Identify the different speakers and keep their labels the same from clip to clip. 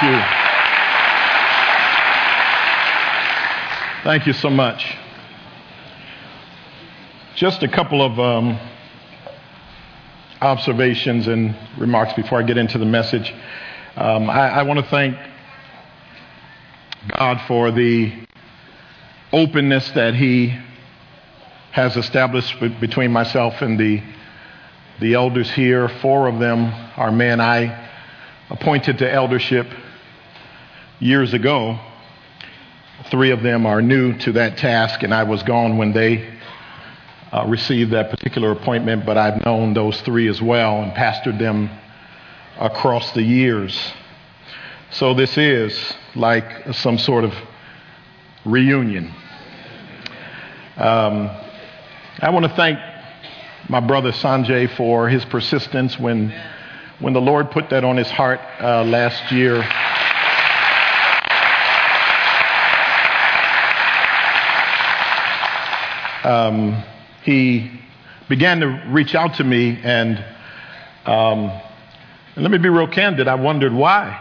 Speaker 1: Thank you. Thank you so much. Just a couple of um, observations and remarks before I get into the message. Um, I, I want to thank God for the openness that He has established between myself and the the elders here. Four of them are men I appointed to eldership years ago. Three of them are new to that task, and I was gone when they uh, received that particular appointment, but I've known those three as well and pastored them across the years. So this is like some sort of reunion. Um, I want to thank my brother Sanjay for his persistence when, when the Lord put that on his heart uh, last year. Um, he began to reach out to me, and, um, and let me be real candid, I wondered why.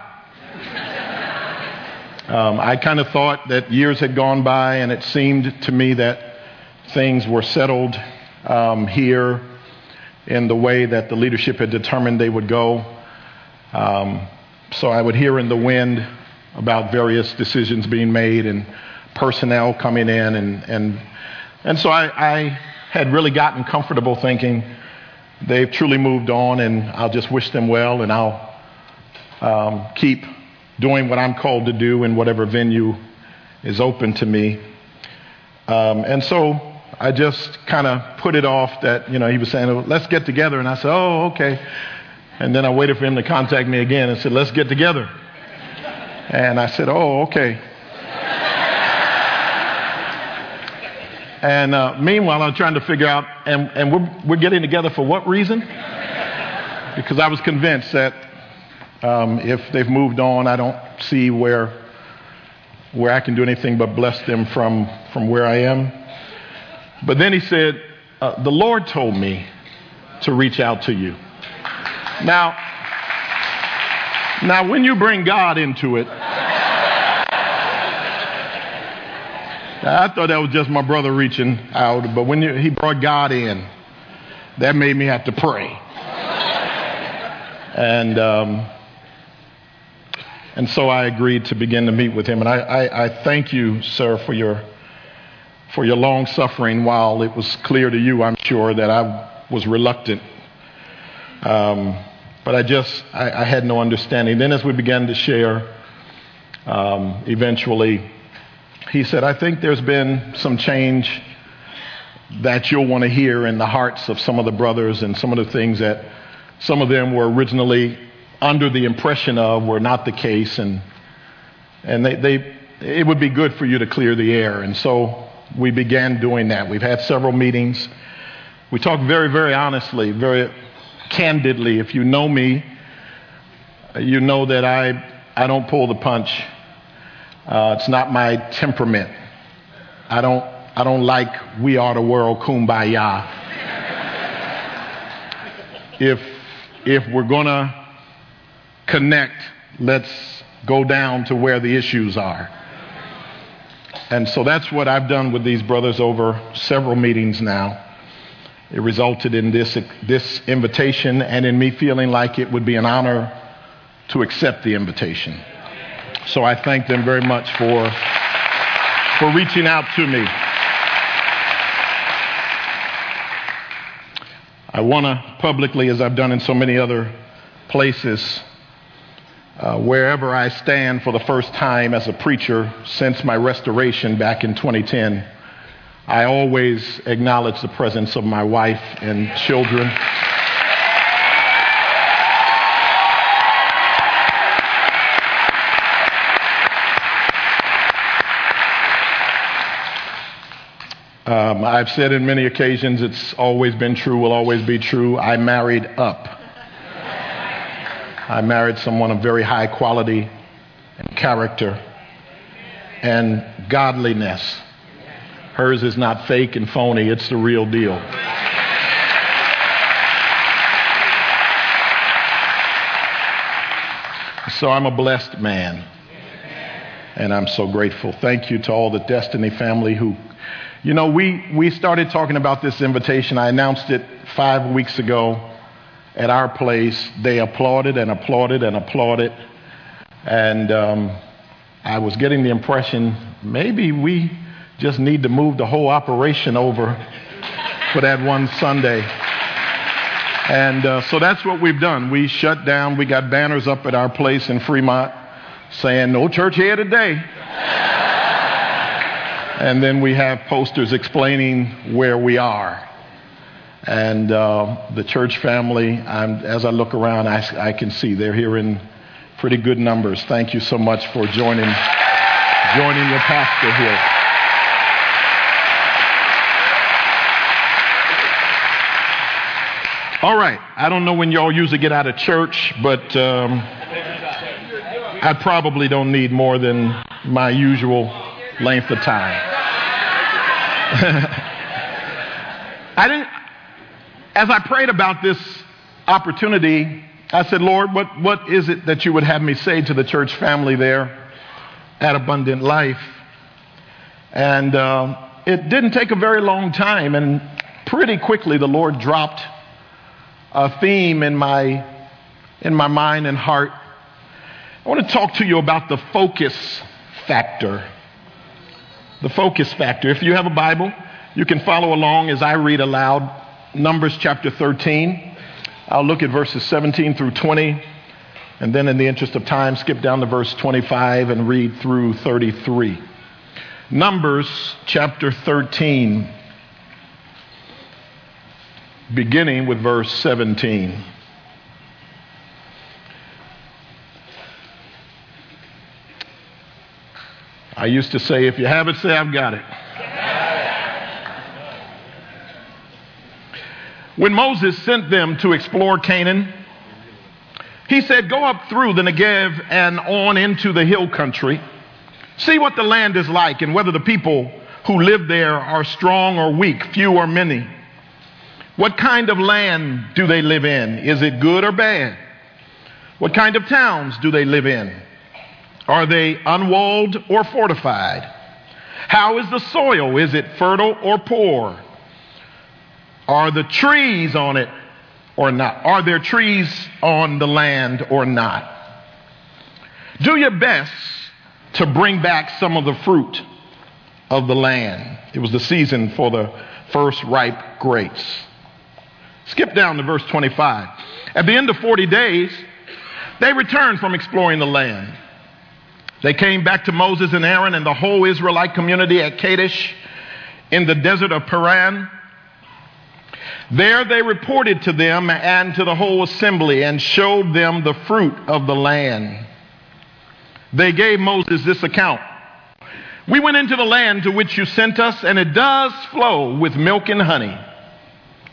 Speaker 1: Um, I kind of thought that years had gone by, and it seemed to me that things were settled um, here in the way that the leadership had determined they would go. Um, so I would hear in the wind about various decisions being made and personnel coming in, and and and so I, I had really gotten comfortable thinking they've truly moved on, and I'll just wish them well, and I'll um, keep doing what I'm called to do in whatever venue is open to me. Um, and so I just kind of put it off that, you know, he was saying, let's get together. And I said, oh, okay. And then I waited for him to contact me again and said, let's get together. And I said, oh, okay. And uh, meanwhile, I'm trying to figure out, and, and we're, we're getting together for what reason? Because I was convinced that um, if they've moved on, I don't see where, where I can do anything but bless them from, from where I am. But then he said, uh, The Lord told me to reach out to you. Now, now when you bring God into it, I thought that was just my brother reaching out, but when he brought God in, that made me have to pray. And um, and so I agreed to begin to meet with him. And I, I, I thank you, sir, for your for your long suffering while it was clear to you, I'm sure, that I was reluctant. Um, but I just, I, I, had no understanding. Then as we began to share, um, eventually, he said, I think there's been some change that you'll want to hear in the hearts of some of the brothers and some of the things that some of them were originally under the impression of were not the case. And, and they, they, it would be good for you to clear the air. And so we began doing that. We've had several meetings. We talk very, very honestly, very candidly. If you know me, you know that I, I don't pull the punch. Uh, it's not my temperament. I don't, I don't like we are the world kumbaya. if, if we're going to connect, let's go down to where the issues are. And so that's what I've done with these brothers over several meetings now. It resulted in this, this invitation and in me feeling like it would be an honor to accept the invitation. So I thank them very much for, for reaching out to me. I want to publicly, as I've done in so many other places, uh, wherever I stand for the first time as a preacher since my restoration back in 2010, I always acknowledge the presence of my wife and children. Um, I've said in many occasions, it's always been true, will always be true. I married up. I married someone of very high quality and character and godliness. Hers is not fake and phony, it's the real deal. So I'm a blessed man. And I'm so grateful. Thank you to all the Destiny family who, you know, we, we started talking about this invitation. I announced it five weeks ago at our place. They applauded and applauded and applauded. And um, I was getting the impression maybe we just need to move the whole operation over for that one Sunday. And uh, so that's what we've done. We shut down. We got banners up at our place in Fremont saying, No church here today. And then we have posters explaining where we are. And uh, the church family, I'm, as I look around, I, I, can see they're here in pretty good numbers. Thank you so much for joining, joining your pastor here. All right. I don't know when y'all usually get out of church, but um, I probably don't need more than my usual length of time. I didn't. As I prayed about this opportunity, I said, Lord, what, what is it that you would have me say to the church family there at Abundant Life? And uh, it didn't take a very long time, and pretty quickly the Lord dropped a theme in my, in my mind and heart. I want to talk to you about the focus factor. The focus factor. If you have a Bible, you can follow along as I read aloud Numbers chapter 13. I'll look at verses 17 through 20, and then, in the interest of time, skip down to verse 25 and read through 33. Numbers chapter 13 beginning with verse 17. I used to say, if you have it, say, I've got it. When Moses sent them to explore Canaan, he said, Go up through the Negev and on into the hill country. See what the land is like and whether the people who live there are strong or weak, few or many. What kind of land do they live in? Is it good or bad? What kind of towns do they live in? Are they unwalled or fortified? How is the soil? Is it fertile or poor? Are the trees on it or not? Are there trees on the land or not? Do your best to bring back some of the fruit of the land. It was the season for the first ripe grapes. Skip down to verse 25. At the end of 40 days, they returned from exploring the land. They came back to Moses and Aaron and the whole Israelite community at Kadesh in the desert of Paran. There they reported to them and to the whole assembly and showed them the fruit of the land. They gave Moses this account. We went into the land to which you sent us, and it does flow with milk and honey.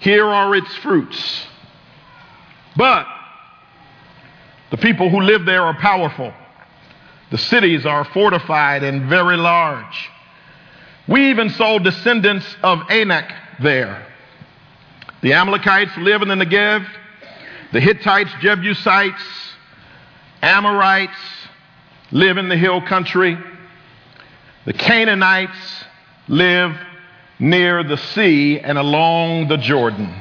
Speaker 1: Here are its fruits. But the people who live there are powerful. The cities are fortified and very large. We even saw descendants of Anak there. The Amalekites live in the Negev. The Hittites, Jebusites, Amorites live in the hill country. The Canaanites live near the sea and along the Jordan.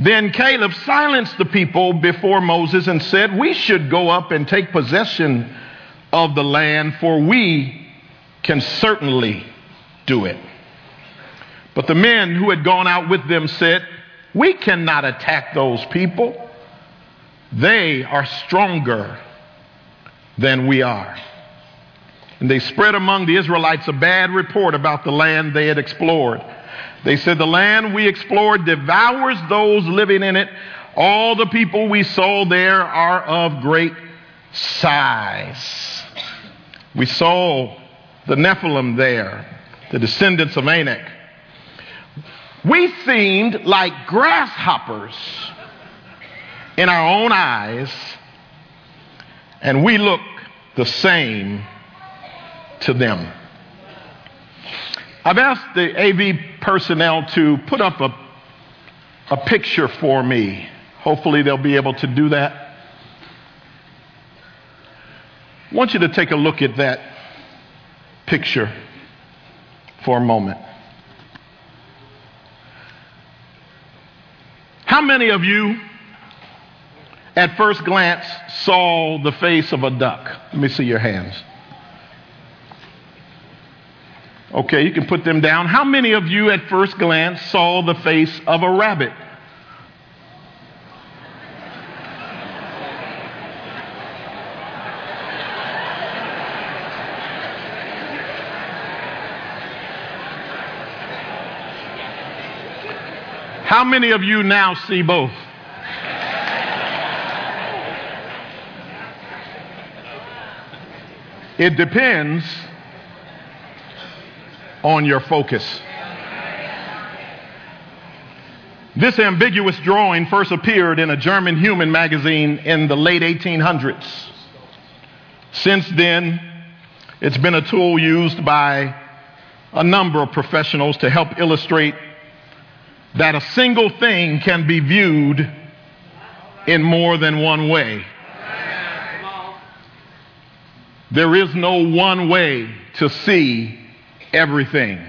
Speaker 1: Then Caleb silenced the people before Moses and said, We should go up and take possession of the land, for we can certainly do it. But the men who had gone out with them said, We cannot attack those people. They are stronger than we are. And they spread among the Israelites a bad report about the land they had explored. They said, The land we explored devours those living in it. All the people we saw there are of great size. We saw the Nephilim there, the descendants of Anak. We seemed like grasshoppers in our own eyes, and we look the same to them. I've asked the AV personnel to put up a, a picture for me. Hopefully, they'll be able to do that. I want you to take a look at that picture for a moment. How many of you at first glance saw the face of a duck? Let me see your hands. Okay, you can put them down. How many of you at first glance saw the face of a rabbit? How many of you now see both? It depends on your focus. This ambiguous drawing first appeared in a German human magazine in the late 1800s. Since then, it's been a tool used by a number of professionals to help illustrate that a single thing can be viewed in more than one way. There is no one way to see everything.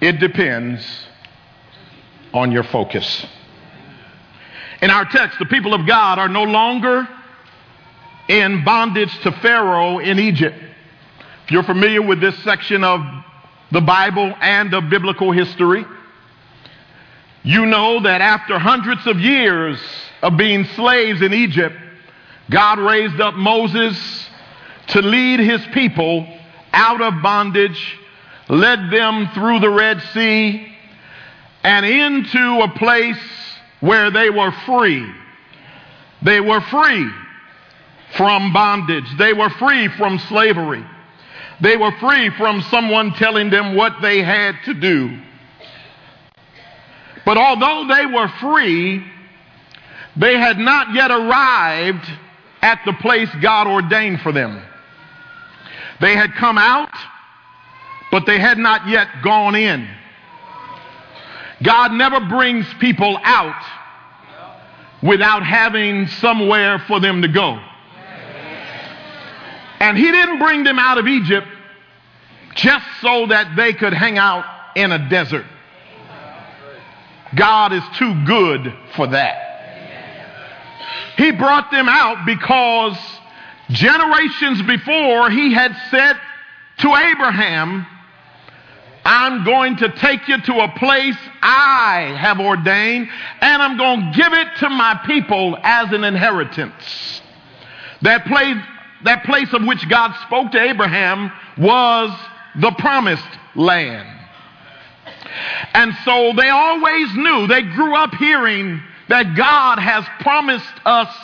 Speaker 1: It depends on your focus. In our text, the people of God are no longer in bondage to Pharaoh in Egypt. If you're familiar with this section of the Bible and of biblical history, you know that after hundreds of years of being slaves in Egypt, God raised up Moses to lead his people out of bondage, led them through the Red Sea, and into a place where they were free. They were free from bondage. They were free from slavery. They were free from someone telling them what they had to do. But although they were free, they had not yet arrived at the place God ordained for them. They had come out, but they had not yet gone in. God never brings people out without having somewhere for them to go. And he didn't bring them out of Egypt just so that they could hang out in a desert. God is too good for that. He brought them out because generations before he had said to Abraham, I'm going to take you to a place I have ordained, and I'm going to give it to my people as an inheritance. That place that place of which God spoke to Abraham was the promised land. And so they always knew, they grew up hearing that God has promised us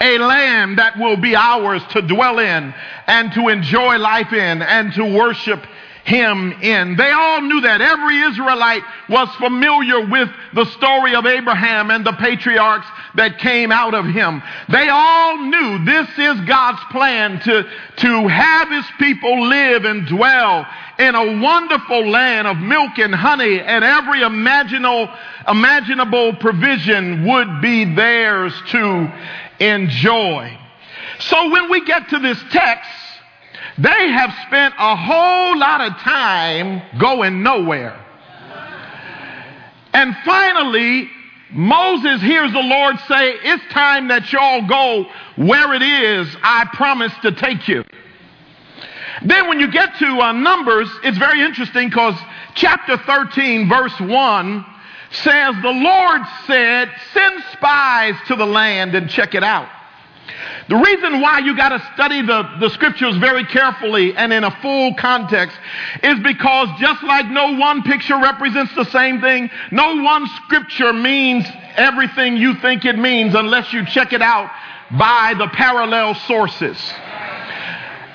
Speaker 1: a land that will be ours to dwell in and to enjoy life in and to worship him in. They all knew that. Every Israelite was familiar with the story of Abraham and the patriarchs that came out of him. They all knew this is God's plan to, to have his people live and dwell in a wonderful land of milk and honey and every imaginable, imaginable provision would be theirs to enjoy. So when we get to this text, they have spent a whole lot of time going nowhere. And finally, Moses hears the Lord say, It's time that y'all go where it is I promised to take you. Then, when you get to uh, Numbers, it's very interesting because chapter 13, verse 1 says, The Lord said, Send spies to the land and check it out. The reason why you got to study the, the scriptures very carefully and in a full context is because just like no one picture represents the same thing, no one scripture means everything you think it means unless you check it out by the parallel sources.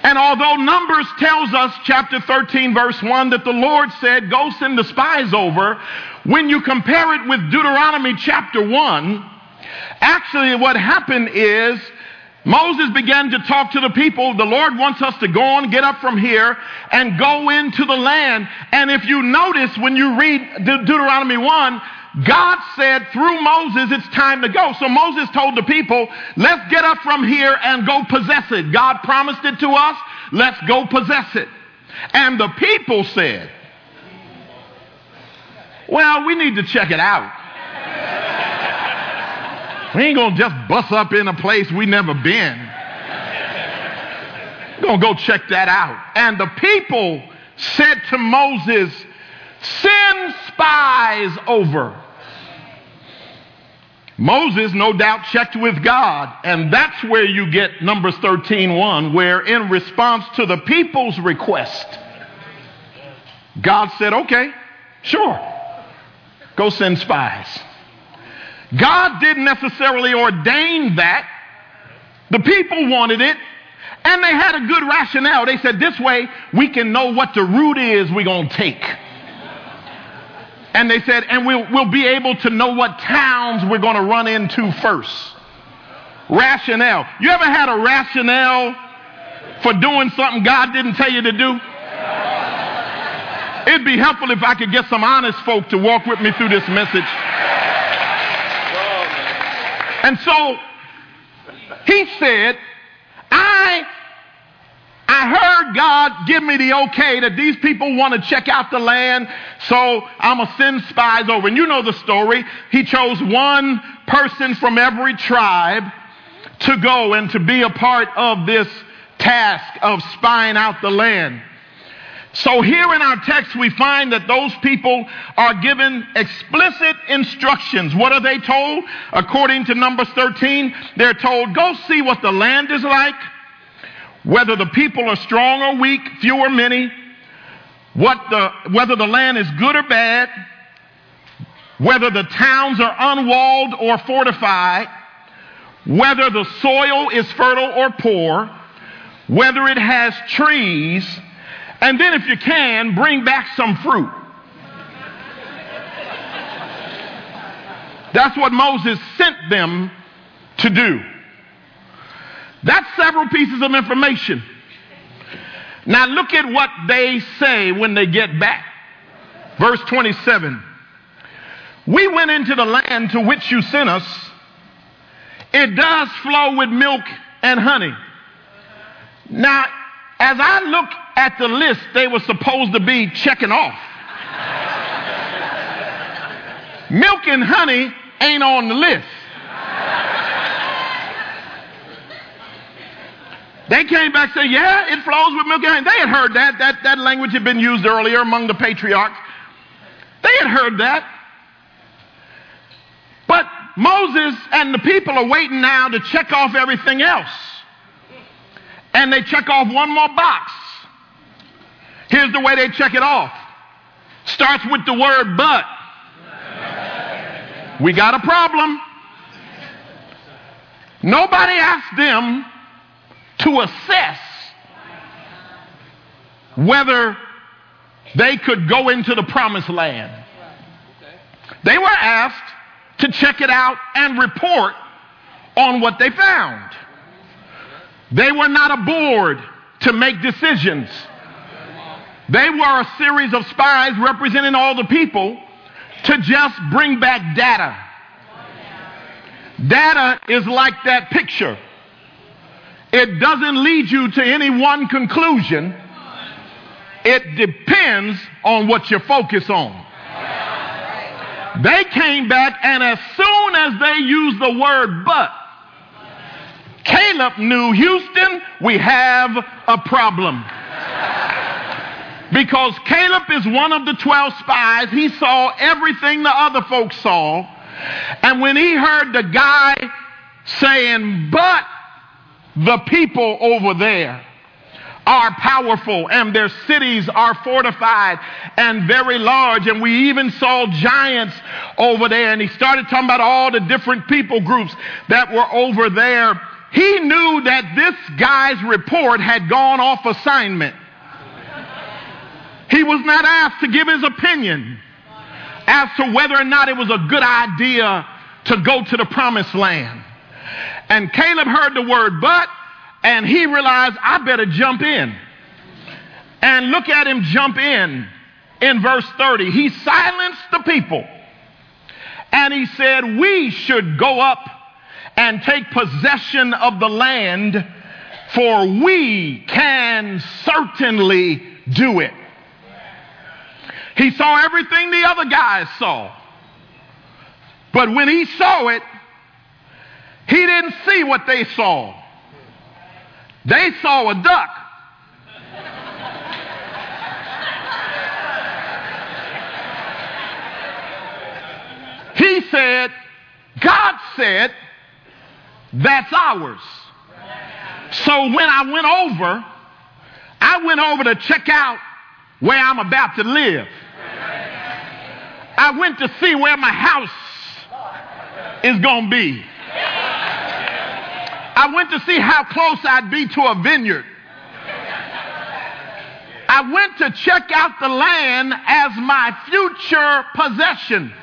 Speaker 1: And although Numbers tells us, chapter 13, verse 1, that the Lord said, Go send the spies over, when you compare it with Deuteronomy chapter 1, actually what happened is Moses began to talk to the people. The Lord wants us to go on, get up from here, and go into the land. And if you notice when you read De- Deuteronomy 1, God said through Moses, it's time to go. So Moses told the people, let's get up from here and go possess it. God promised it to us. Let's go possess it. And the people said, well, we need to check it out. We ain't gonna just bust up in a place we never been. We're gonna go check that out. And the people said to Moses, send spies over. Moses, no doubt, checked with God, and that's where you get Numbers 13:1, where in response to the people's request, God said, Okay, sure, go send spies. God didn't necessarily ordain that. The people wanted it, and they had a good rationale. They said, This way we can know what the route is we're going to take. And they said, and we'll, we'll be able to know what towns we're going to run into first. Rationale. You ever had a rationale for doing something God didn't tell you to do? It'd be helpful if I could get some honest folk to walk with me through this message. And so he said, I I heard God give me the okay that these people want to check out the land, so I'm going to send spies over. And you know the story. He chose one person from every tribe to go and to be a part of this task of spying out the land. So here in our text, we find that those people are given explicit instructions. What are they told? According to Numbers 13, they're told, go see what the land is like whether the people are strong or weak, few or many, what the, whether the land is good or bad, whether the towns are unwalled or fortified, whether the soil is fertile or poor, whether it has trees, and then if you can, bring back some fruit. That's what Moses sent them to do. That's several pieces of information. Now look at what they say when they get back. Verse 27. We went into the land to which you sent us. It does flow with milk and honey. Now, as I look at the list they were supposed to be checking off, milk and honey ain't on the list. They came back and said, Yeah, it flows with milk and honey. They had heard that. That, that language had been used earlier among the patriarchs. They had heard that. But Moses and the people are waiting now to check off everything else. And they check off one more box. Here's the way they check it off. Starts with the word but. We got a problem. Nobody asked them to assess whether they could go into the promised land. They were asked to check it out and report on what they found. They were not a board to make decisions. They were a series of spies representing all the people to just bring back data. Data is like that picture. It doesn't lead you to any one conclusion. It depends on what you focus on. They came back, and as soon as they used the word but, Caleb knew, Houston, we have a problem. Because Caleb is one of the 12 spies. He saw everything the other folks saw. And when he heard the guy saying, but the people over there are powerful and their cities are fortified and very large. And we even saw giants over there. And he started talking about all the different people groups that were over there. He knew that this guy's report had gone off assignment. He was not asked to give his opinion as to whether or not it was a good idea to go to the promised land. And Caleb heard the word but, and he realized, I better jump in. And look at him jump in in verse 30. He silenced the people And he said, We should go up and take possession of the land, for we can certainly do it. He saw everything the other guys saw. But when he saw it, he didn't see what they saw. They saw a duck. he said, God said, that's ours. So when I went over, I went over to check out where I'm about to live. I went to see where my house is going to be. I went to see how close I'd be to a vineyard. I went to check out the land as my future possession.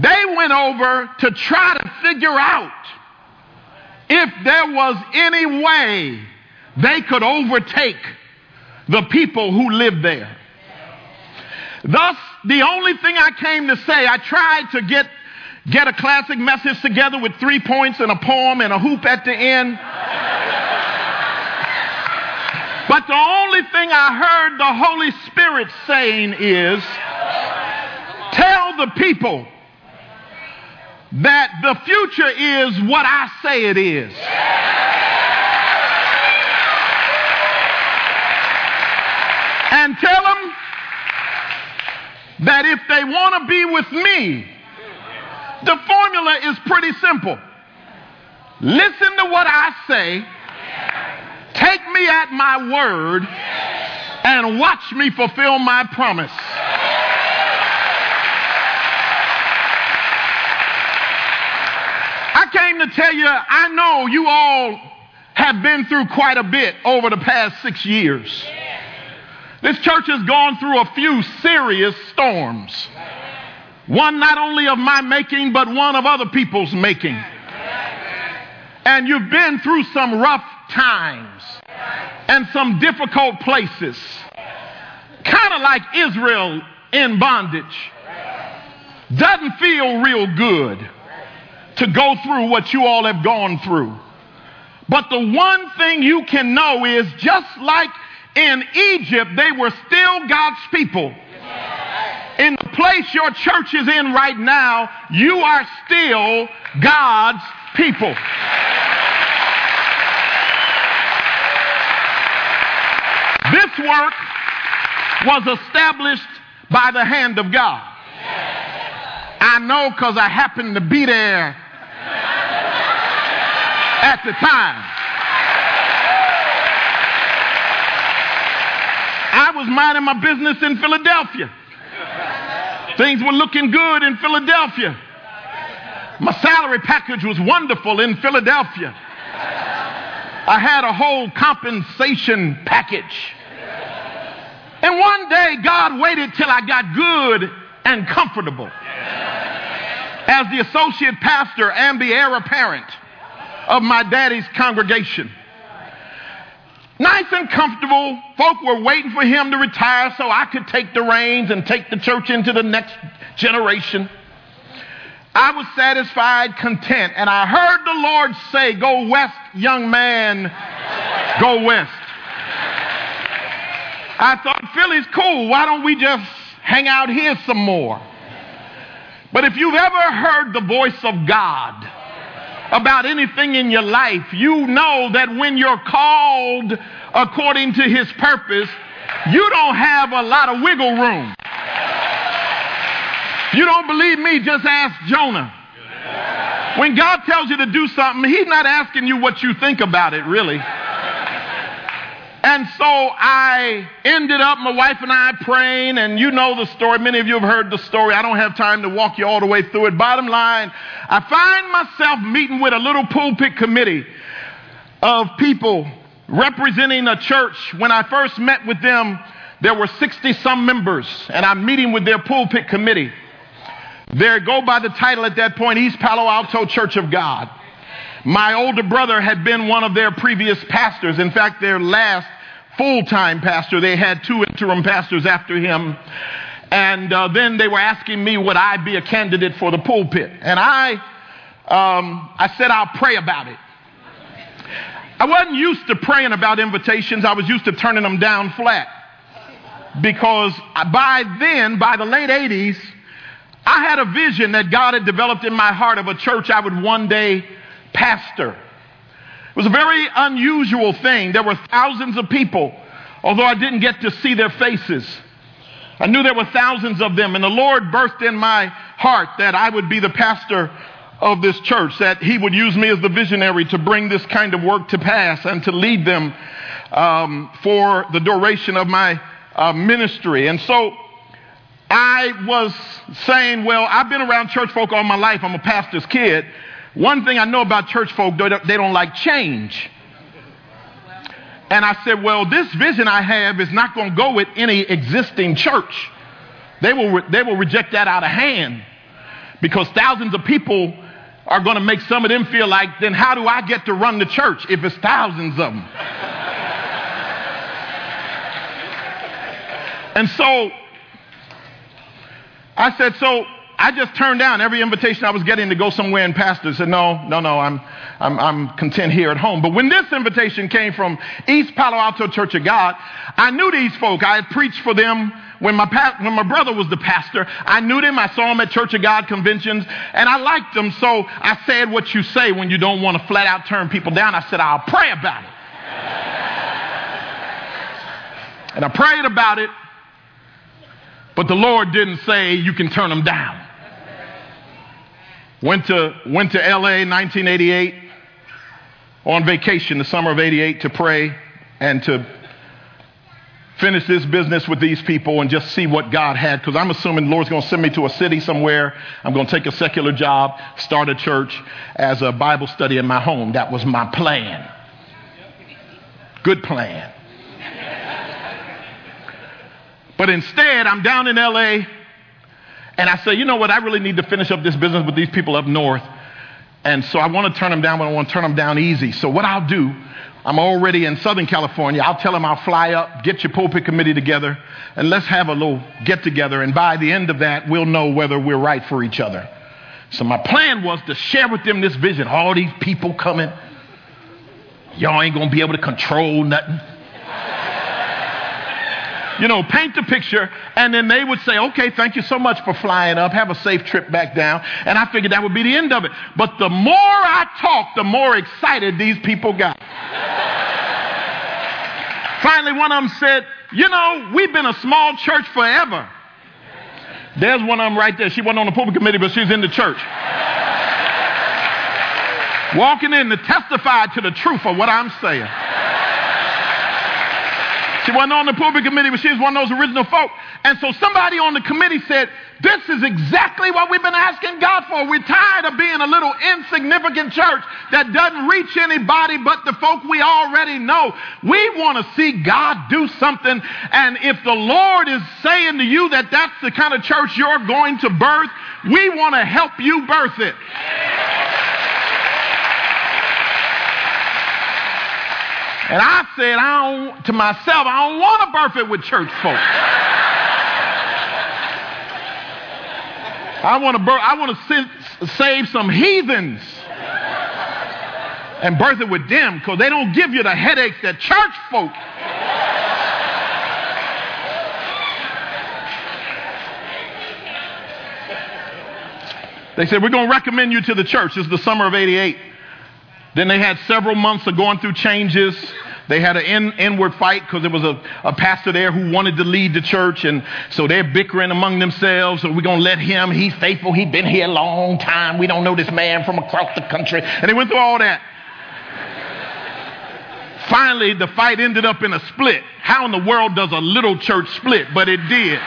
Speaker 1: They went over to try to figure out if there was any way they could overtake the people who lived there. Thus, the only thing I came to say, I tried to get get a classic message together with three points and a poem and a hoop at the end. But the only thing I heard the Holy Spirit saying is tell the people that the future is what I say it is. And tell them that if they want to be with me, the formula is pretty simple. Listen to what I say, take me at my word, and watch me fulfill my promise. I came to tell you, I know you all have been through quite a bit over the past six years. This church has gone through a few serious storms. One not only of my making, but one of other people's making. And you've been through some rough times and some difficult places. Kind of like Israel in bondage. Doesn't feel real good to go through what you all have gone through. But the one thing you can know is just like in Egypt, they were still God's people in the place your church is in right now, you are still God's people. This work was established by the hand of God. I know because I happened to be there at the time. Was minding my business in Philadelphia. Things were looking good in Philadelphia. My salary package was wonderful in Philadelphia. I had a whole compensation package. And one day, God waited till I got good and comfortable. As the associate pastor and the heir apparent of my daddy's congregation. Nice and comfortable. Folk were waiting for him to retire so I could take the reins and take the church into the next generation. I was satisfied, content, and I heard the Lord say, Go west, young man, go west. I thought, Philly's cool. Why don't we just hang out here some more? But if you've ever heard the voice of God, about anything in your life, you know that when you're called according to his purpose, you don't have a lot of wiggle room. You don't believe me? Just ask Jonah. When God tells you to do something, he's not asking you what you think about it, really. And so I ended up, my wife and I praying, and you know the story. Many of you have heard the story. I don't have time to walk you all the way through it. Bottom line, I find myself meeting with a little pulpit committee of people representing a church. When I first met with them, there were 60 some members, and I'm meeting with their pulpit committee. They go by the title at that point, East Palo Alto Church of God. My older brother had been one of their previous pastors. In fact, their last full time pastor. They had two interim pastors after him. And uh, then they were asking me, would I be a candidate for the pulpit? And I, um, I said, I'll pray about it. I wasn't used to praying about invitations. I was used to turning them down flat. Because by then, by the late 80s, I had a vision that God had developed in my heart of a church I would one day pastor. Was a very unusual thing. There were thousands of people, although I didn't get to see their faces. I knew there were thousands of them, and the Lord birthed in my heart that I would be the pastor of this church, that He would use me as the visionary to bring this kind of work to pass and to lead them um, for the duration of my uh, ministry. And so I was saying, well, I've been around church folk all my life. I'm a pastor's kid. One thing I know about church folk, they don't like change. And I said, well, this vision I have is not going to go with any existing church. They will, they will reject that out of hand because thousands of people are going to make some of them feel like, then how do I get to run the church if it's thousands of them? and so I said, so I just turned down every invitation I was getting to go somewhere and pastor said, no, no, no, I'm, I'm, I'm content here at home. But when this invitation came from East Palo Alto Church of God, I knew these folk. I had preached for them when my, pa- when my brother was the pastor. I knew them. I saw them at Church of God conventions and I liked them. So I said what you say when you don't want to flat out turn people down. I said, I'll pray about it. and I prayed about it. But the Lord didn't say you can turn them down. Went to, went to LA 1988 on vacation, the summer of 88, to pray and to finish this business with these people and just see what God had. Because I'm assuming the Lord's going to send me to a city somewhere. I'm going to take a secular job, start a church as a Bible study in my home. That was my plan. Good plan. But instead, I'm down in LA and I say, you know what? I really need to finish up this business with these people up north. And so I want to turn them down, but I want to turn them down easy. So what I'll do, I'm already in Southern California. I'll tell them I'll fly up, get your pulpit committee together, and let's have a little get together. And by the end of that, we'll know whether we're right for each other. So my plan was to share with them this vision. All these people coming. Y'all ain't going to be able to control nothing you know, paint the picture, and then they would say, okay, thank you so much for flying up. Have a safe trip back down. And I figured that would be the end of it. But the more I talked, the more excited these people got. Finally, one of them said, you know, we've been a small church forever. There's one of them right there. She wasn't on the pulpit committee, but she's in the church. Walking in to testify to the truth of what I'm saying. She wasn't on the pulpit committee, but she was one of those original folk. And so somebody on the committee said, This is exactly what we've been asking God for. We're tired of being a little insignificant church that doesn't reach anybody but the folk we already know. We want to see God do something. And if the Lord is saying to you that that's the kind of church you're going to birth, we want to help you birth it. And I said, I don't, to myself, I don't want to birth it with church folk. I want to birth, I want to save some heathens and birth it with them because they don't give you the headaches that church folk. They said, We're going to recommend you to the church. This is the summer of 88. Then they had several months of going through changes. They had an in, inward fight because there was a, a pastor there who wanted to lead the church. And so they're bickering among themselves. So we're going to let him. He's faithful. He's been here a long time. We don't know this man from across the country. And they went through all that. Finally, the fight ended up in a split. How in the world does a little church split? But it did.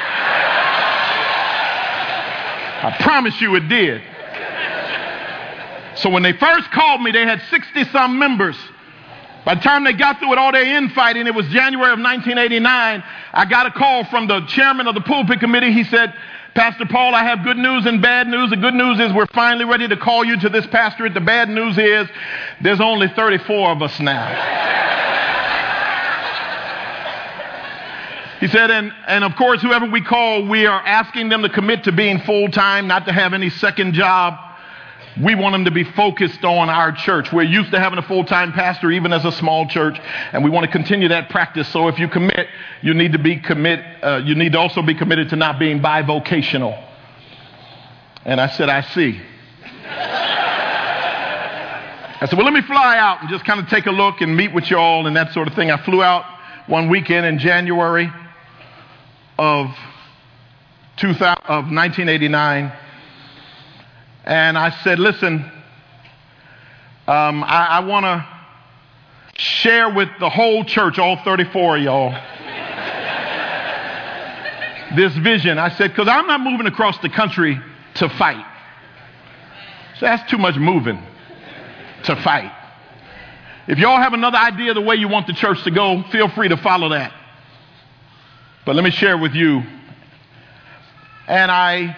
Speaker 1: I promise you it did. So when they first called me, they had 60 some members. By the time they got through with all their infighting, it was January of 1989. I got a call from the chairman of the pulpit committee. He said, Pastor Paul, I have good news and bad news. The good news is we're finally ready to call you to this pastorate. The bad news is there's only 34 of us now. He said, and, and of course, whoever we call, we are asking them to commit to being full time, not to have any second job. We want them to be focused on our church. We're used to having a full time pastor, even as a small church, and we want to continue that practice. So if you commit, you need to be commit. Uh, you need to also be committed to not being bivocational. And I said, I see. I said, well, let me fly out and just kind of take a look and meet with you all and that sort of thing. I flew out one weekend in January of, 2000, of 1989. And I said, listen, um, I, I want to share with the whole church, all 34 of y'all, this vision. I said, because I'm not moving across the country to fight. So that's too much moving to fight. If y'all have another idea the way you want the church to go, feel free to follow that. But let me share with you. And I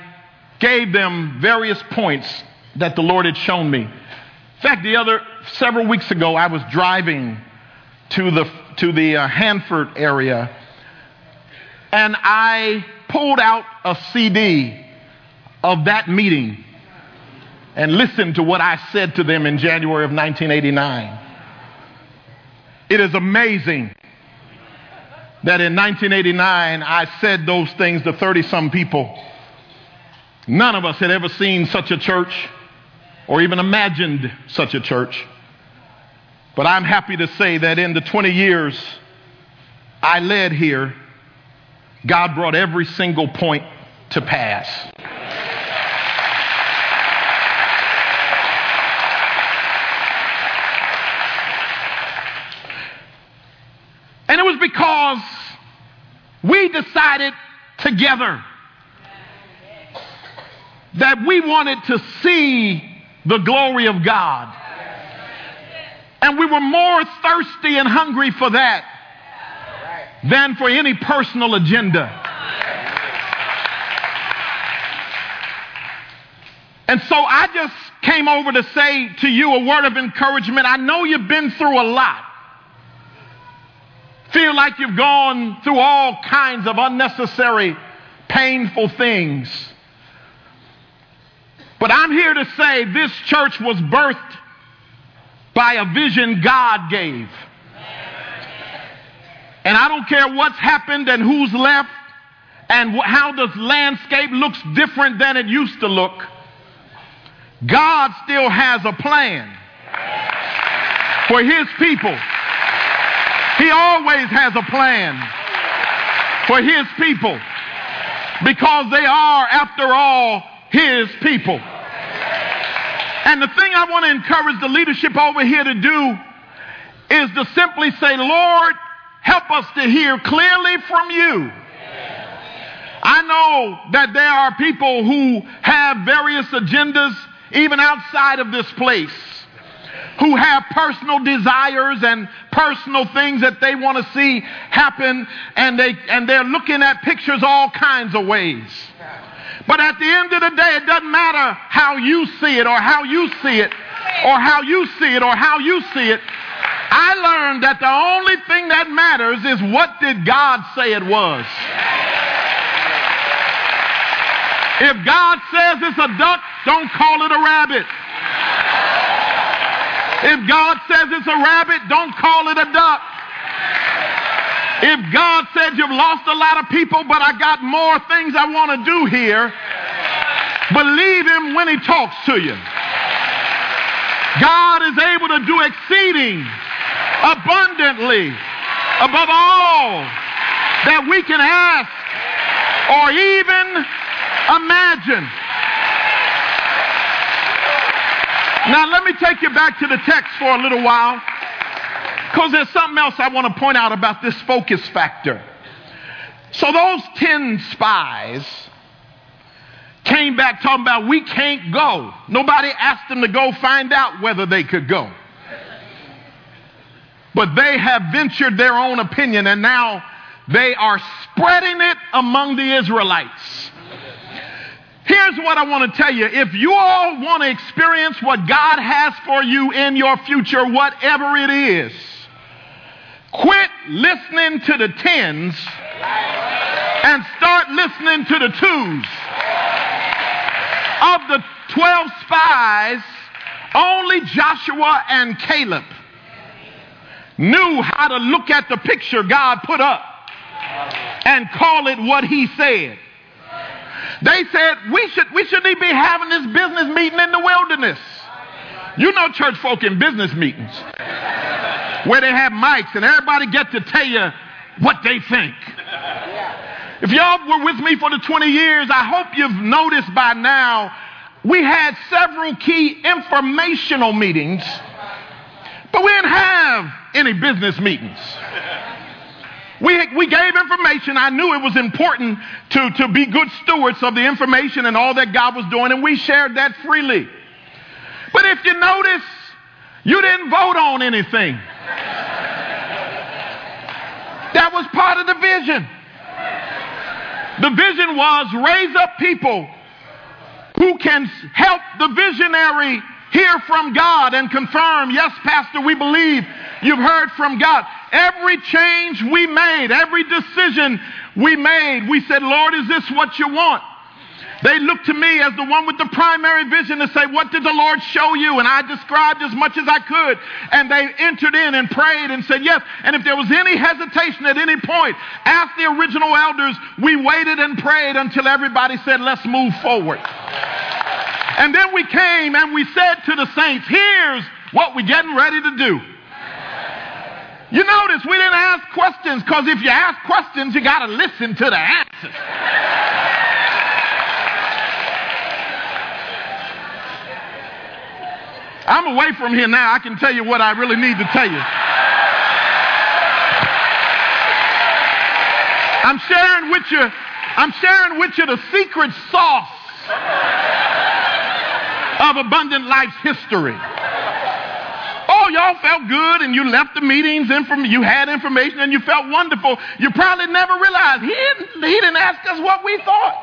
Speaker 1: gave them various points that the Lord had shown me. In fact, the other several weeks ago, I was driving to the to the uh, Hanford area, and I pulled out a CD of that meeting and listened to what I said to them in January of 1989. It is amazing that in 1989 I said those things to 30 some people. None of us had ever seen such a church or even imagined such a church. But I'm happy to say that in the 20 years I led here, God brought every single point to pass. And it was because we decided together that we wanted to see the glory of God. And we were more thirsty and hungry for that than for any personal agenda. And so I just came over to say to you a word of encouragement. I know you've been through a lot feel like you've gone through all kinds of unnecessary, painful things. But I'm here to say this church was birthed by a vision God gave. And I don't care what's happened and who's left and how the landscape looks different than it used to look. God still has a plan for his people. He always has a plan for his people because they are, after all, his people. And the thing I want to encourage the leadership over here to do is to simply say, Lord, help us to hear clearly from you. I know that there are people who have various agendas even outside of this place who have personal desires and personal things that they want to see happen and they and they're looking at pictures all kinds of ways. But at the end of the day, it doesn't matter how you see it or how you see it or how you see it or how you see it. I learned that the only thing that matters is what did God say it was. If God says it's a duck, don't call it a rabbit. If God says it's a rabbit, don't call it a duck. If God said you've lost a lot of people, but I got more things I want to do here, believe him when he talks to you. God is able to do exceeding abundantly above all that we can ask or even imagine. Now, let me take you back to the text for a little while because there's something else I want to point out about this focus factor. So, those 10 spies came back talking about we can't go. Nobody asked them to go find out whether they could go. But they have ventured their own opinion and now they are spreading it among the Israelites. Here's what I want to tell you. If you all want to experience what God has for you in your future, whatever it is, quit listening to the tens and start listening to the twos. Of the 12 spies, only Joshua and Caleb knew how to look at the picture God put up and call it what he said. They said we should we shouldn't be having this business meeting in the wilderness. You know church folk in business meetings where they have mics and everybody get to tell you what they think. If y'all were with me for the 20 years, I hope you've noticed by now we had several key informational meetings, but we didn't have any business meetings. We, we gave information. I knew it was important to, to be good stewards of the information and all that God was doing, and we shared that freely. But if you notice, you didn't vote on anything. That was part of the vision. The vision was raise up people who can help the visionary hear from God and confirm, yes, Pastor, we believe you've heard from God. Every change we made, every decision we made, we said, Lord, is this what you want? They looked to me as the one with the primary vision to say, What did the Lord show you? And I described as much as I could. And they entered in and prayed and said, Yes. And if there was any hesitation at any point, ask the original elders. We waited and prayed until everybody said, Let's move forward. And then we came and we said to the saints, Here's what we're getting ready to do. You notice we didn't ask questions because if you ask questions, you got to listen to the answers. I'm away from here now. I can tell you what I really need to tell you. I'm sharing with you, I'm sharing with you the secret sauce of abundant life's history. Oh, y'all felt good and you left the meetings, inform- you had information and you felt wonderful. You probably never realized he didn't, he didn't ask us what we thought.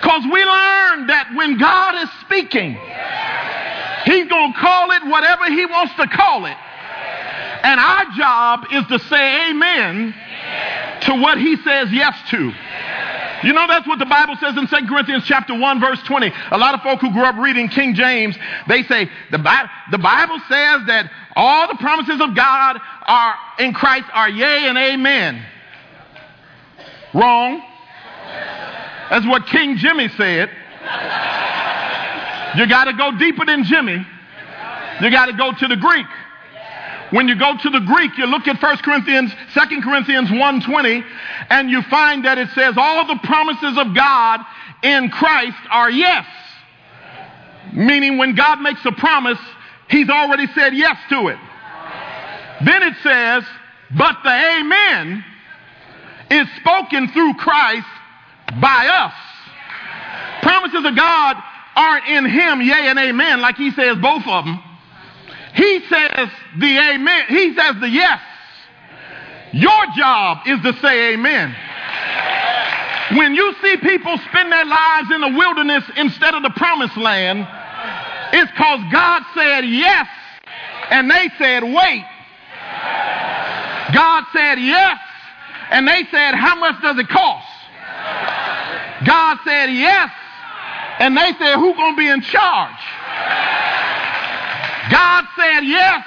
Speaker 1: Because we learned that when God is speaking, He's going to call it whatever He wants to call it. And our job is to say amen to what He says yes to. You know that's what the Bible says in 2 Corinthians chapter 1 verse 20. A lot of folk who grew up reading King James, they say the, Bi- the Bible says that all the promises of God are in Christ are yea and amen. Wrong. That's what King Jimmy said. You got to go deeper than Jimmy. You got to go to the Greek. When you go to the Greek, you look at 1 Corinthians, 2 Corinthians 1.20, and you find that it says all the promises of God in Christ are yes. Meaning when God makes a promise, he's already said yes to it. Then it says, but the amen is spoken through Christ by us. Promises of God aren't in him, yea and amen, like he says both of them. He says the amen. He says the yes. Your job is to say amen. When you see people spend their lives in the wilderness instead of the promised land, it's because God said yes and they said wait. God said yes and they said how much does it cost? God said yes and they said who's going to be in charge? God said yes,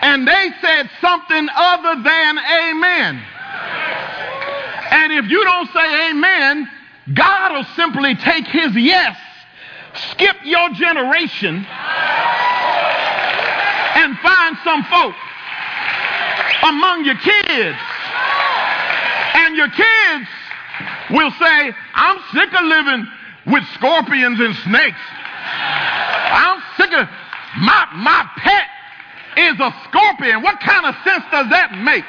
Speaker 1: and they said something other than amen. And if you don't say amen, God will simply take his yes, skip your generation, and find some folk among your kids. And your kids will say, I'm sick of living with scorpions and snakes. I'm sick of my, my pet is a scorpion. What kind of sense does that make?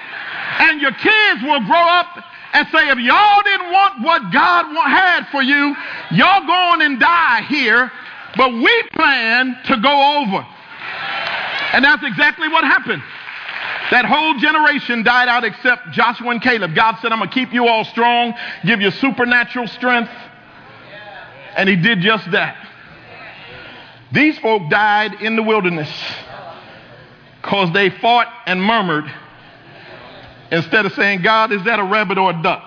Speaker 1: And your kids will grow up and say, if y'all didn't want what God had for you, y'all go on and die here, but we plan to go over. And that's exactly what happened. That whole generation died out except Joshua and Caleb. God said, I'm going to keep you all strong, give you supernatural strength. And he did just that. These folk died in the wilderness because they fought and murmured Instead of saying, God, is that a rabbit or a duck?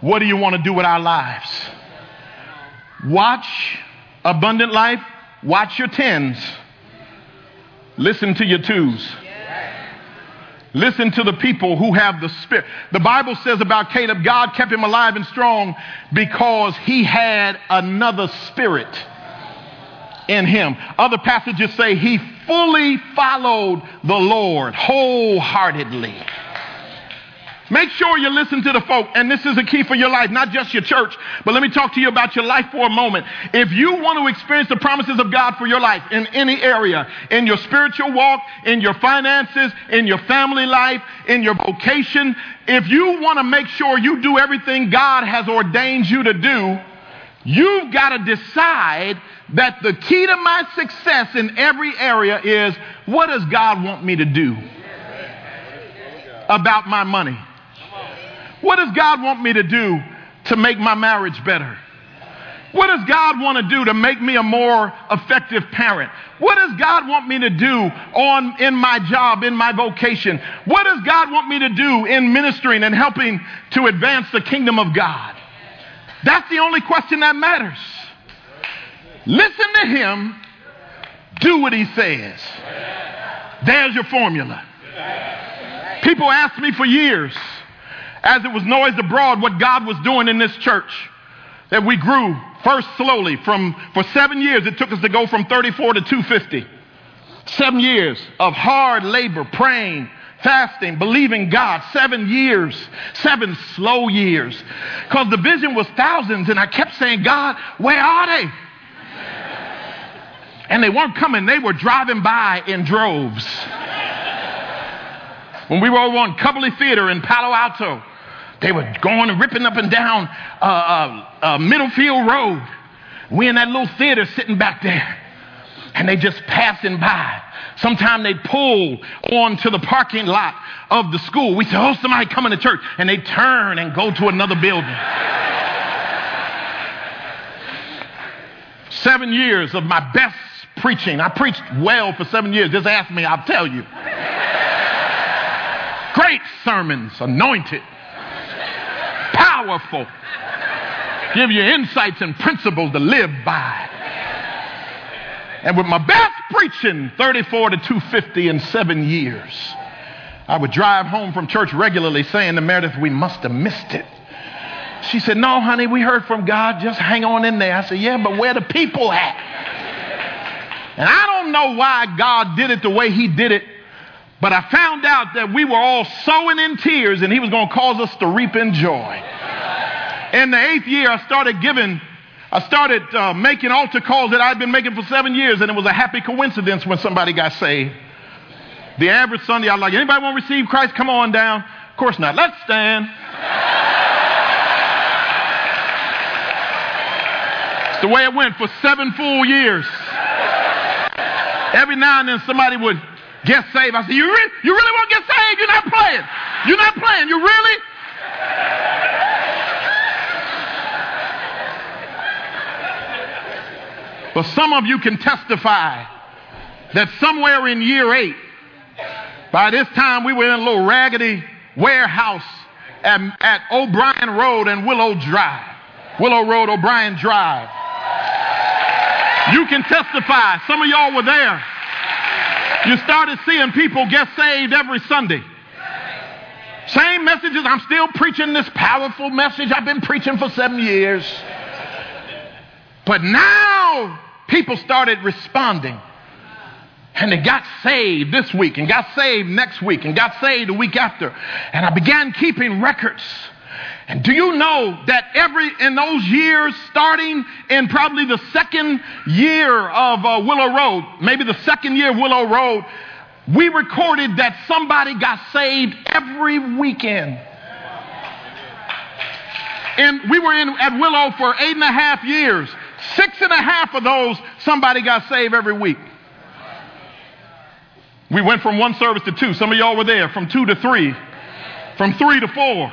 Speaker 1: What do you want to do with our lives? Watch abundant life, watch your tens, listen to your twos. Listen to the people who have the spirit. The Bible says about Caleb, God kept him alive and strong because he had another spirit in him. Other passages say he fully followed the Lord wholeheartedly. Make sure you listen to the folk, and this is a key for your life, not just your church, but let me talk to you about your life for a moment. If you want to experience the promises of God for your life in any area, in your spiritual walk, in your finances, in your family life, in your vocation, if you want to make sure you do everything God has ordained you to do, you've got to decide that the key to my success in every area is what does God want me to do about my money? What does God want me to do to make my marriage better? What does God want to do to make me a more effective parent? What does God want me to do on in my job, in my vocation? What does God want me to do in ministering and helping to advance the kingdom of God? That's the only question that matters. Listen to him, do what he says. There's your formula. People ask me for years, as it was noised abroad what God was doing in this church. That we grew first slowly from for seven years. It took us to go from 34 to 250. Seven years of hard labor, praying, fasting, believing God. Seven years, seven slow years. Because the vision was thousands, and I kept saying, God, where are they? And they weren't coming, they were driving by in droves. When we were over on Cubberley Theater in Palo Alto, they were going and ripping up and down uh, uh, uh, Middlefield Road. We in that little theater sitting back there. And they just passing by. Sometimes they pull onto the parking lot of the school. We say, oh, somebody coming to church. And they turn and go to another building. seven years of my best preaching. I preached well for seven years. Just ask me, I'll tell you. Great sermons, anointed powerful. Give you insights and principles to live by. And with my best preaching, 34 to 250 in seven years, I would drive home from church regularly saying to Meredith, We must have missed it. She said, No, honey, we heard from God. Just hang on in there. I said, Yeah, but where the people at? And I don't know why God did it the way He did it but I found out that we were all sowing in tears and he was going to cause us to reap in joy. In the eighth year, I started giving, I started uh, making altar calls that I'd been making for seven years, and it was a happy coincidence when somebody got saved. The average Sunday, I was like, anybody want to receive Christ? Come on down. Of course not. Let's stand. It's the way it went for seven full years. Every now and then somebody would get saved. I said, you, re- you really want to get saved? You're not playing. You're not playing. You really? But some of you can testify that somewhere in year eight, by this time we were in a little raggedy warehouse at, at O'Brien Road and Willow Drive. Willow Road, O'Brien Drive. You can testify. Some of y'all were there. You started seeing people get saved every Sunday. Same messages. I'm still preaching this powerful message I've been preaching for seven years. But now people started responding. And they got saved this week and got saved next week and got saved the week after. And I began keeping records and do you know that every, in those years, starting in probably the second year of uh, Willow Road, maybe the second year of Willow Road, we recorded that somebody got saved every weekend. And we were in at Willow for eight and a half years. Six and a half of those, somebody got saved every week. We went from one service to two. Some of y'all were there. From two to three. From three to four.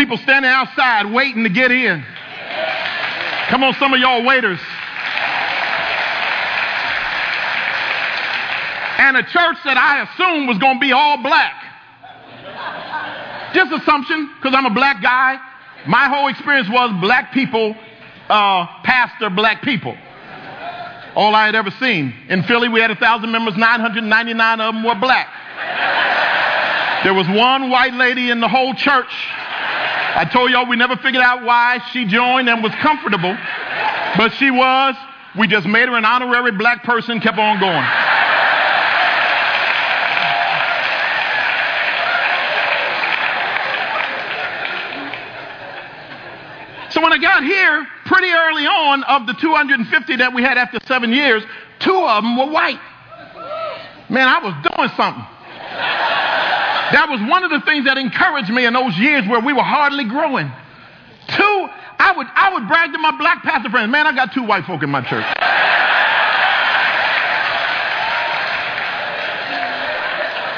Speaker 1: People standing outside waiting to get in. Come on, some of y'all waiters. and a church that I assumed was going to be all black. Just assumption, because I'm a black guy. My whole experience was black people uh, pastor black people. All I had ever seen. In Philly, we had a thousand members, 999 of them were black. There was one white lady in the whole church. I told y'all we never figured out why she joined and was comfortable, but she was. We just made her an honorary black person, kept on going. So when I got here, pretty early on, of the 250 that we had after seven years, two of them were white. Man, I was doing something. That was one of the things that encouraged me in those years where we were hardly growing. Two, I would, I would brag to my black pastor friends, man, I got two white folk in my church.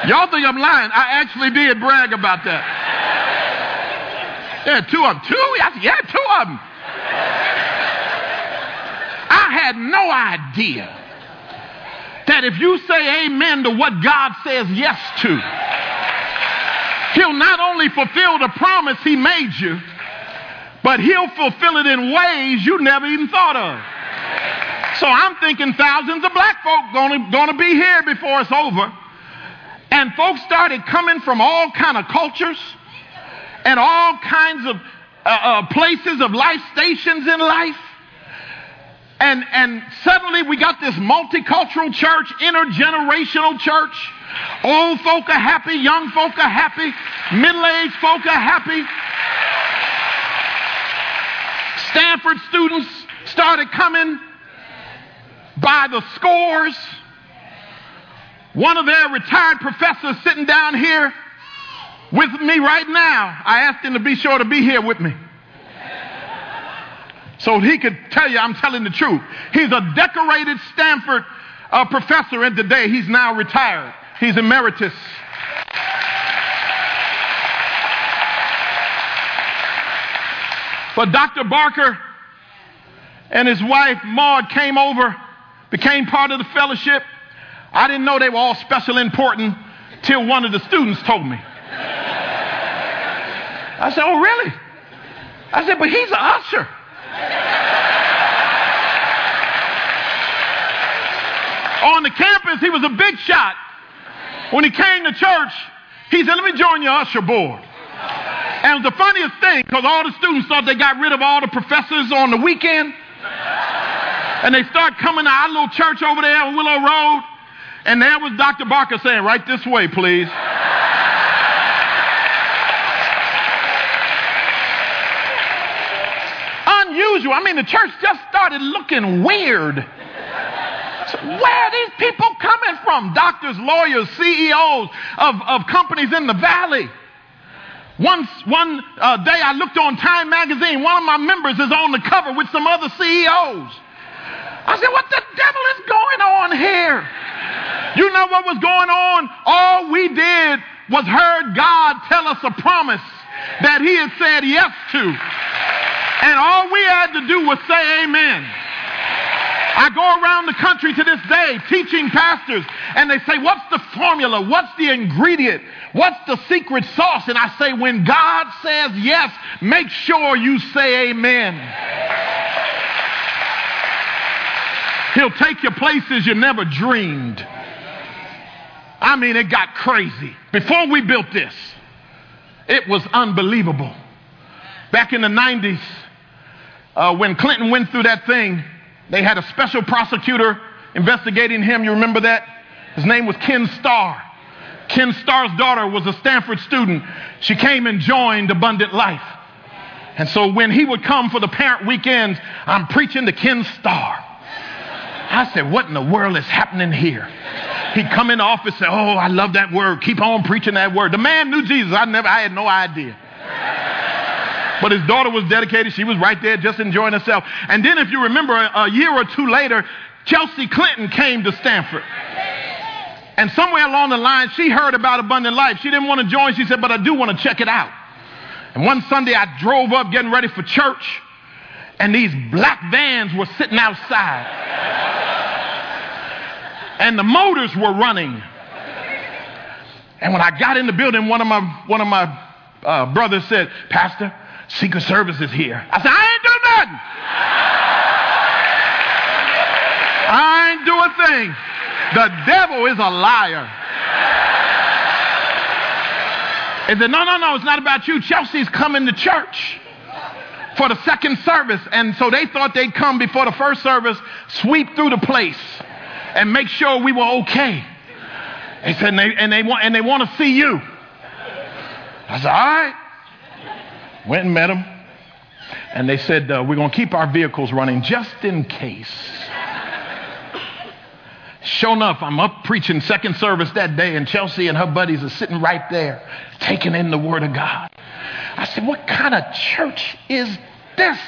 Speaker 1: Y'all think I'm lying. I actually did brag about that. Yeah, two of them. Two? I said, yeah, two of them. I had no idea that if you say amen to what God says yes to, He'll not only fulfill the promise He made you, but He'll fulfill it in ways you never even thought of. So I'm thinking thousands of black folk gonna, gonna be here before it's over. And folks started coming from all kind of cultures and all kinds of uh, uh, places of life, stations in life. And, and suddenly we got this multicultural church, intergenerational church. Old folk are happy, young folk are happy, middle aged folk are happy. Stanford students started coming by the scores. One of their retired professors sitting down here with me right now. I asked him to be sure to be here with me. So he could tell you I'm telling the truth. He's a decorated Stanford uh, professor, and today he's now retired. He's emeritus. But Dr. Barker and his wife Maud came over, became part of the fellowship. I didn't know they were all special important till one of the students told me. I said, Oh, really? I said, But he's an usher. On the campus, he was a big shot. When he came to church, he said, Let me join your usher board. And the funniest thing, because all the students thought they got rid of all the professors on the weekend. And they start coming to our little church over there on Willow Road. And there was Dr. Barker saying, Right this way, please. Unusual. I mean, the church just started looking weird. Where are these people coming from? Doctors, lawyers, CEOs of, of companies in the valley. Once, one uh, day I looked on Time magazine. One of my members is on the cover with some other CEOs. I said, What the devil is going on here? You know what was going on? All we did was heard God tell us a promise that He had said yes to. And all we had to do was say amen. I go around the country to this day teaching pastors, and they say, What's the formula? What's the ingredient? What's the secret sauce? And I say, When God says yes, make sure you say amen. He'll take you places you never dreamed. I mean, it got crazy. Before we built this, it was unbelievable. Back in the 90s, uh, when Clinton went through that thing, they had a special prosecutor investigating him. You remember that? His name was Ken Starr. Ken Starr's daughter was a Stanford student. She came and joined Abundant Life. And so when he would come for the parent weekends, I'm preaching to Ken Starr. I said, What in the world is happening here? He'd come in the office and say, Oh, I love that word. Keep on preaching that word. The man knew Jesus. I never, I had no idea. But his daughter was dedicated. She was right there just enjoying herself. And then, if you remember, a year or two later, Chelsea Clinton came to Stanford. And somewhere along the line, she heard about Abundant Life. She didn't want to join. She said, But I do want to check it out. And one Sunday, I drove up getting ready for church, and these black vans were sitting outside. and the motors were running. And when I got in the building, one of my, one of my uh, brothers said, Pastor, Secret Service is here. I said, I ain't doing nothing. I ain't do a thing. The devil is a liar. He said, No, no, no, it's not about you. Chelsea's coming to church for the second service. And so they thought they'd come before the first service, sweep through the place, and make sure we were okay. They said, and they, and they, want, and they want to see you. I said, All right. Went and met them. And they said, uh, We're going to keep our vehicles running just in case. Sure enough, I'm up preaching second service that day, and Chelsea and her buddies are sitting right there, taking in the Word of God. I said, What kind of church is this?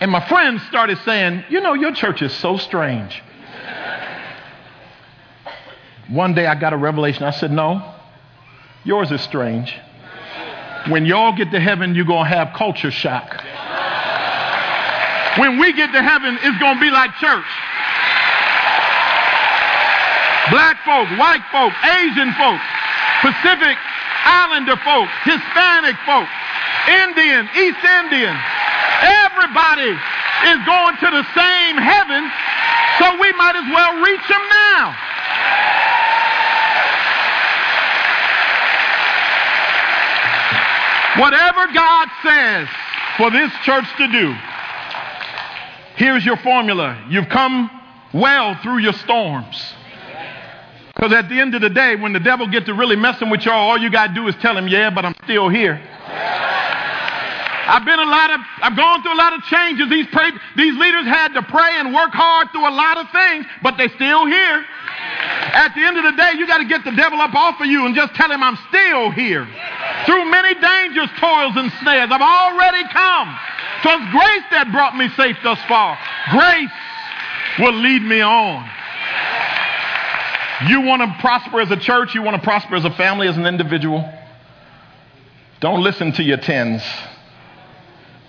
Speaker 1: And my friends started saying, You know, your church is so strange. One day I got a revelation. I said, No, yours is strange. When y'all get to heaven, you're going to have culture shock. When we get to heaven, it's going to be like church. Black folk, white folk, Asian folk, Pacific Islander folk, Hispanic folk, Indian, East Indian. Everybody is going to the same heaven, so we might as well reach them now. Whatever God says for this church to do, Here's your formula. You've come well through your storms. Because at the end of the day, when the devil gets to really messing with y'all, all you got to do is tell him, yeah, but I'm still here. I've been a lot of, I've gone through a lot of changes. These, pray, these leaders had to pray and work hard through a lot of things, but they're still here. At the end of the day, you got to get the devil up off of you and just tell him I'm still here. Through many dangers, toils, and snares, I've already come. So it's grace that brought me safe thus far. Grace will lead me on. You want to prosper as a church, you want to prosper as a family, as an individual. Don't listen to your tens,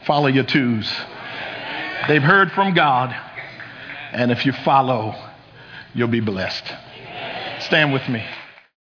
Speaker 1: follow your twos. They've heard from God, and if you follow, you'll be blessed. Stand with me.